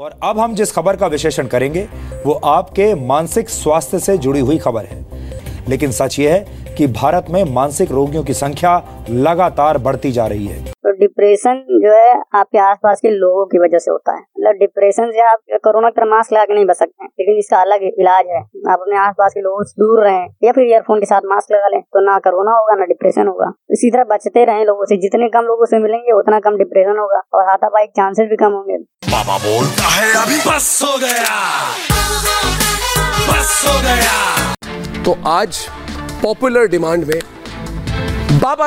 और अब हम जिस खबर का विश्लेषण करेंगे, वो आपके मानसिक स्वास्थ्य से जुड़ी हुई खबर है। लेकिन सच यह है कि भारत में मानसिक रोगियों की संख्या लगातार बढ़ती जा रही है। डिप्रेशन जो है आपके आसपास के लोगों की वजह से होता है। मतलब डिप्रेशन से आप कोरोना का मास्क लगा के नहीं बच सकते हैं लेकिन इसका अलग इलाज है। आप अपने आसपास के लोगों से दूर रहें या फिर ईयरफोन के साथ मास्क लगा लें तो ना कोरोना होगा ना डिप्रेशन होगा। इसी तरह बचते रहें लोगों से। जितने कम लोगों से मिलेंगे उतना कम डिप्रेशन होगा और हाथापाई के चांसेस भी कम होंगे। बाबा बोलता है अभी बस हो गया। बस हो गया। तो आज पॉपुलर डिमांड में बाबा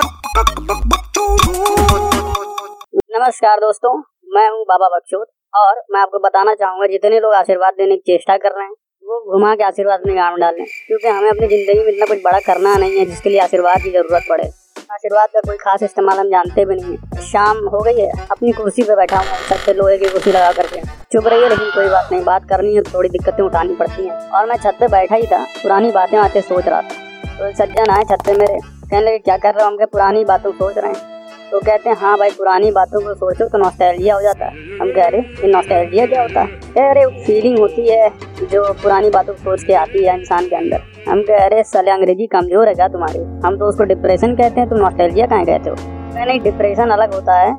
नमस्कार दोस्तों, मैं हूँ बाबा बख्शोद और मैं आपको बताना चाहूँगा जितने लोग आशीर्वाद देने की चेष्टा कर रहे हैं, वो घुमा के आशीर्वाद अपने गाँव डालें क्योंकि हमें अपनी ज़िंदगी में इतना कुछ बड़ा करना नहीं है जिसके लिए आशीर्वाद की ज़रूरत पड़े। आशीर्वाद का कोई खास इस्तेमाल हम जानते भी नहीं है। शाम हो गई है, अपनी कुर्सी पे बैठा हूँ पे लोहे की कुर्सी लगा करके। चुप रही है लेकिन कोई बात नहीं, बात करनी है, थोड़ी दिक्कतें उठानी पड़ती हैं। और मैं छत पे बैठा ही था, पुरानी बातें आते सोच रहा था। तो सज्जन आए छत पे मेरे, कहने लगे, क्या कर रहे हो? हम पुरानी बातों सोच रहे हैं? तो कहते हैं हाँ भाई, पुरानी बातों को सोचो तो नोस्टैल्जिया हो जाता है। हम कह रहे ये नोस्टैल्जिया क्या होता है? कह रहे फीलिंग होती है जो पुरानी बातों को सोच के आती है इंसान के अंदर। हम कह रहे सले अंग्रेज़ी कमज़ोर है क्या तुम्हारी? हम तो उसको डिप्रेशन कहते हैं, तुम नोस्टैल्जिया कहाँ कहते हो नहीं डिप्रेशन अलग होता है।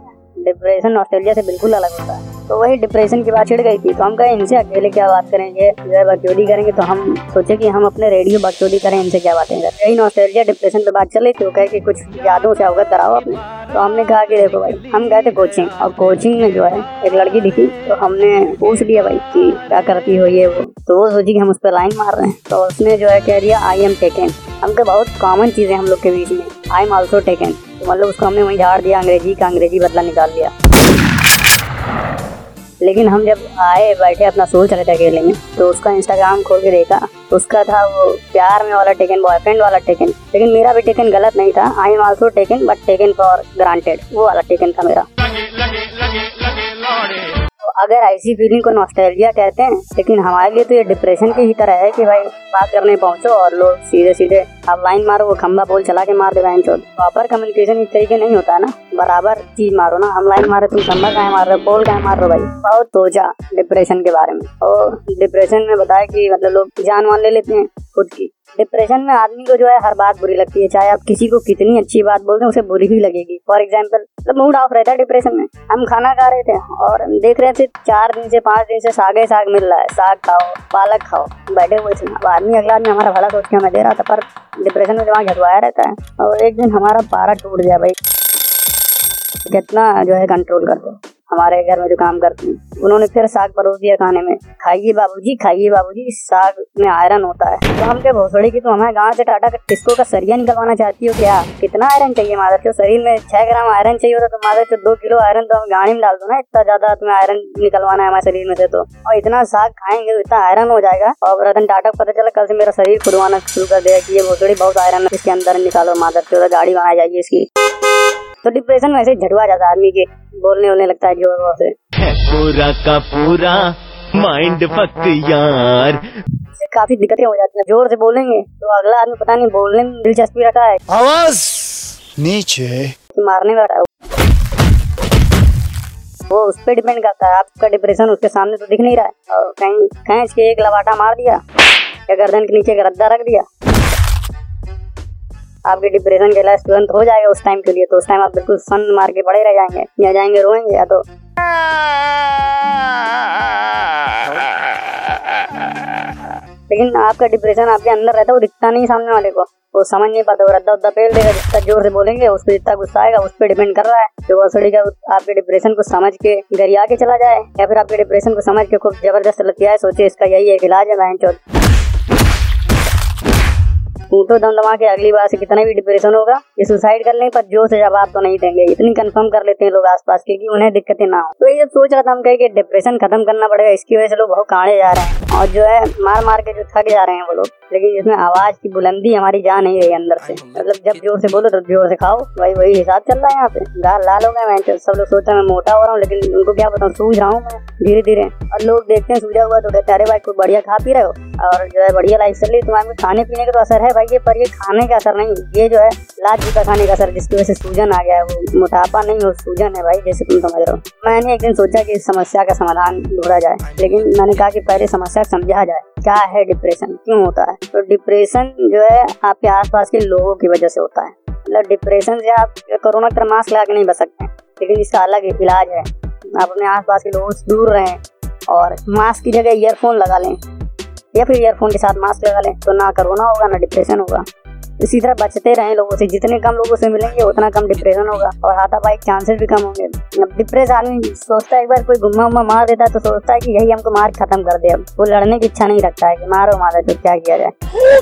डिप्रेशन ऑस्ट्रेलिया से बिल्कुल अलग होता है। तो वही डिप्रेशन की बात छिड़ गई थी। तो हम कहे, इनसे अकेले क्या बात करेंगे? जो बकचोदी करेंगे तो हम सोचे कि हम अपने रेडियो बकचोदी करें, इनसे क्या बातें करें? यही ऑस्ट्रेलिया डिप्रेशन पे बात चल वो कहे कि कुछ यादों से अवगत कराओ अपने। तो हमने कहा कि देखो भाई, हम गए थे कोचिंग और कोचिंग में जो है, एक लड़की दिखी। तो हमने पूछ लिया भाई कि क्या करती हो ये वो? तो वो सोची कि हम उस पर लाइन मार रहे हैं। तो उसने जो है कह दिया आई एम टेकन हमको बहुत कॉमन चीज़ें हम लोग के बीच में। आई एम ऑल्सो टेकन तो मतलब उसको हमने वहीं झाड़ दिया, अंग्रेज़ी का अंग्रेज़ी बदला निकाल दिया लेकिन हम जब आए, बैठे, अपना सोच रहे थे अकेले में तो उसका इंस्टाग्राम खोल के देखा। उसका था वो प्यार में वाला टेकन बॉयफ्रेंड वाला टेकन। लेकिन मेरा भी टेकन गलत नहीं था। I am also taken but taken for granted वो वाला टेकन था मेरा। अगर ऐसी फीलिंग को नॉस्टैल्जिया कहते हैं, लेकिन हमारे लिए तो ये डिप्रेशन की ही तरह है कि भाई बात करने पहुंचो और लोग सीधे सीधे आप लाइन मारो, वो खंबा बोल चला के मार दे बहन चोट प्रॉपर कम्युनिकेशन इस तरीके नहीं होता है ना। बराबर चीज़ मारो ना। हम लाइन मारे, तुम खंबा कहा मार रहे हो? बोल कहा मार रहे हो भाई? बहुत सोचा डिप्रेशन के बारे में। और डिप्रेशन में बताया कि मतलब लोग जान मान ले लेते हैं खुद की। डिप्रेशन में आदमी को जो है, हर बात बुरी लगती है। चाहे आप किसी को कितनी अच्छी बात बोलते हैं उसे बुरी भी लगेगी। फॉर एग्ज़ाम्पल मतलब मूड ऑफ़ रहता है डिप्रेशन में। हम खाना खा रहे थे और देख रहे थे, चार दिन से पाँच दिन से साग ही साग मिल रहा है। साग खाओ, पालक खाओ। बैठे हुए थे। आदमी अगला आदमी हमारा भला सोच के हमें दे रहा था, पर डिप्रेशन में दिमाग झटवाया रहता है और एक दिन हमारा पारा टूट गया भाई। कितना जो है कंट्रोल करते हमारे घर में जो काम करती हैं। उन्होंने फिर साग परोस दिया खाने में। खाइए बाबूजी खाइए बाबूजी साग में आयरन होता है। तो हम क्या भोसड़ी की तो हमें गाँव से टाटा का किसको का सरिया निकलवाना चाहती हो क्या? कितना आयरन चाहिए मादर के? शरीर में छह ग्राम आयरन चाहिए होता तो मादर से दो किलो आयरन तो हम गाड़ी में डाल दो ना, इतना ज़्यादा तुम्हें आयरन निकलवाना है हमारे शरीर में से तो। और इतना साग खाएँगे तो इतना आयरन हो जाएगा। और रतन टाटा को पता चला, कल से मेरा शरीर खुदवाना शुरू कर दिया की ये भोसड़ी बहुत आयरन है, इसके अंदर निकालो मादर से गाड़ी बनाई जाएगी इसकी। तो डिप्रेशन वैसे झटवा जाता है आदमी के। बोलने होने लगता है ज़ोर से पूरा का पूरा माइंड फक यार। काफ़ी दिक्कतें हो जाती हैं। ज़ोर से बोलेंगे तो अगला आदमी पता नहीं बोलने में दिलचस्पी रखा है। आवाज़ नीचे। मारने वाला वो। उस पर डिपेंड करता है। आपका डिप्रेशन उसके सामने तो दिख नहीं रहा है। और कहीं खींच के एक लवाटा मार दिया। या गर्दन के नीचे रद्दा रख दिया। आपके डिप्रेशन के इलाज तुरंत हो जाएगा उस टाइम के लिए तो उस टाइम आप बिल्कुल सन मार के पड़े रह जाएँगे, या जाएँगे रोएँगे, या तो लेकिन आपका डिप्रेशन आपके अंदर रहता है, वो दिखता नहीं सामने वाले को। वो समझ नहीं पाता, वो रद्दा उद्दा फेल देगा, जितना ज़ोर से बोलेंगे, उस पर जितना गुस्सा आएगा, उस पर डिपेंड कर रहा है। जो वसड़ी का आपके डिप्रेशन को समझ के गरिया के चला जाए, या फिर आपके डिप्रेशन को समझ के खूब ज़बरदस्त लतिया है सोचे इसका यही एक इलाज है, बहन चौथ ऊँटो दम दमा के अगली बार से कितना भी डिप्रेशन होगा, ये सुसाइड कर ले, पर ज़ोर से जवाब तो नहीं देंगे। इतनी कंफर्म कर लेते हैं लोग आसपास के कि उन्हें दिक्कतें ना हो। तो ये सोच रहा था हम कहे कि डिप्रेशन खत्म करना पड़ेगा, इसकी वजह से लोग बहुत काड़े जा रहे हैं और जो है मार मार के जो थक जा रहे हैं वो लोग। लेकिन इसमें आवाज़ की बुलंदी हमारी जा नहीं रही अंदर से। मतलब जब ज़ोर से बोलो तो ज़ोर से खाओ। वही वही हिसाब चल रहा है यहाँ पे। गाल लाल हो गए मैं तो सब लोग सोचते हैं मैं मोटा हो रहा हूँ लेकिन उनको क्या बताऊँ सूझ रहा हूँ मैं धीरे धीरे और लोग देखते हैं सूझा हुआ तो कहते अरे भाई कोई बढ़िया खा पी रहे हो और जो है बढ़िया लाइफ चल रही है। तुम्हारे में खाने पीने का तो असर है भाई ये पर ये खाने का असर नहीं ये जो है लाज का खाने का असर जिसकी वजह से सूजन आ गया है वो मोटापा नहीं हो सूजन है भाई जैसे तुम समझ रहे हो। मैंने एक दिन सोचा कि इस समस्या का समाधान ढूंढा जाए लेकिन मैंने कहा कि पहले समस्या समझा जाए। क्या है डिप्रेशन क्यों होता है? तो डिप्रेशन जो है आपके आसपास के लोगों की वजह से होता है। मतलब डिप्रेशन से आप कोरोना का मास्क लगा के नहीं बच सकते। लेकिन इसका अलग इलाज है। आप अपने आसपास के लोगों से दूर रहें और मास्क की जगह ईयरफोन लगा लें। या फिर ईयरफोन के साथ मास्क लगा लें तो ना कोरोना होगा, ना डिप्रेशन होगा। इसी तरह बचते रहे लोगों से। जितने कम लोगों से मिलेंगे, उतना कम डिप्रेशन होगा। और हाथापाई चांसेस भी कम होंगे। डिप्रेस आदमी सोचता है, एक बार कोई गुम्मा उम्मा मार देता है तो सोचता है कि यही हमको मार खत्म कर दे। वो लड़ने की इच्छा नहीं रखता है कि मारो मारो तो क्या किया जाए?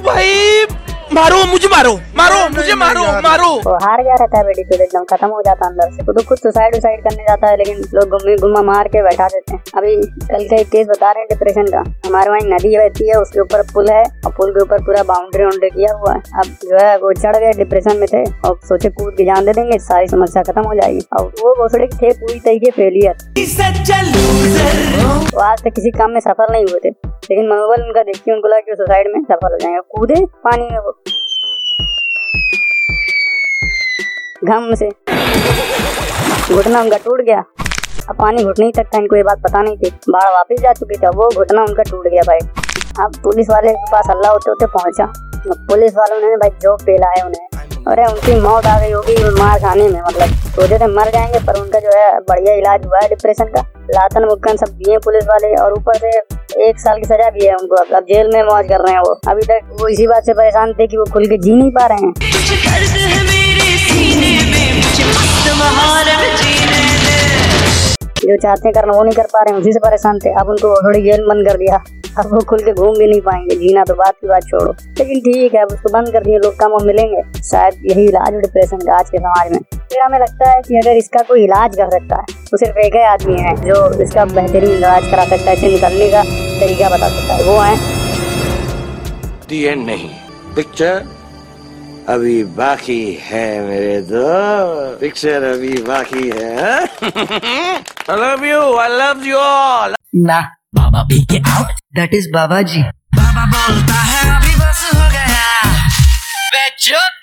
भाई! मारो मुझे मारो। मारो मुझे मारो मारो। वो हार गया रहता है बेटी तो एकदम खत्म हो जाता है अंदर से। वो तो खुद सुसाइड उसाइड करने जाता है लेकिन लोग गुम्मी गुम्मा मार के बैठा देते हैं। अभी कल का एक केस बता रहे हैं डिप्रेशन का। हमारे वहाँ नदी बहती है उसके ऊपर पुल है और पुल के ऊपर पूरा बाउंड्री वाउंड्री किया हुआ है। अब जो है वो चढ़ गए डिप्रेशन में थे और सोचे कूद के जान दे देंगे सारी समस्या खत्म हो जाएगी। और वो घोसड़े थे पूरी तरीके फेलियर वो आज तक किसी काम में सफल नहीं हुए थे। लेकिन मनोबल उनका देखिए उनको लगा कि सुसाइड में सफल हो जाएँगे। कूदे पानी में वो। घम से। घुटना उनका टूट गया। अब पानी घुट नहीं सकता, इनको ये बात पता नहीं थी। बाढ़ वापस जा चुकी थी वो घुटना उनका टूट गया भाई। अब पुलिस वाले के पास अल्लाह होते होते पहुँचा। पुलिस वालों ने भाई जो है उन्हें। अरे, उनकी मौत आ गई होगी मार खाने में मतलब। सोचे थे मर जाएँगे, पर उनका जो है, बढ़िया इलाज हुआ है डिप्रेशन का। लातन मुक्कन सब दिए पुलिस वाले, और ऊपर से एक साल की सजा भी है उनको। अब अब जेल में मौज कर रहे हैं वो। अभी तक वो इसी बात से परेशान थे कि वो खुल के जी नहीं पा रहे हैं। जो चाहते हैं करना वो नहीं कर पा रहे हैं। उसी से परेशान थे। अब उनको थोड़ी जेल बंद कर दिया। अब वो खुल के घूम भी नहीं पाएँगे। जीना तो बात की बात छोड़ो। लेकिन ठीक है अब उसको बंद कर दिए। लोग कम और मिलेंगे। शायद यही इलाज है डिप्रेशन का आज के समाज में। फिर हमें लगता है कि अगर इसका कोई इलाज कर सकता है तो सिर्फ़ एक ही आदमी है जो इसका बेहतरीन इलाज करा सकता है इसे निकलने का तरीका बता सकता है। वो है। दी एंड नहीं। पिक्चर अभी बाकी है मेरे दो पिक्चर अभी बाकी है I love you I love you all ना बाबा B K out that is बाबा जी बाबा बोलता है अभी बस हो गया। चुप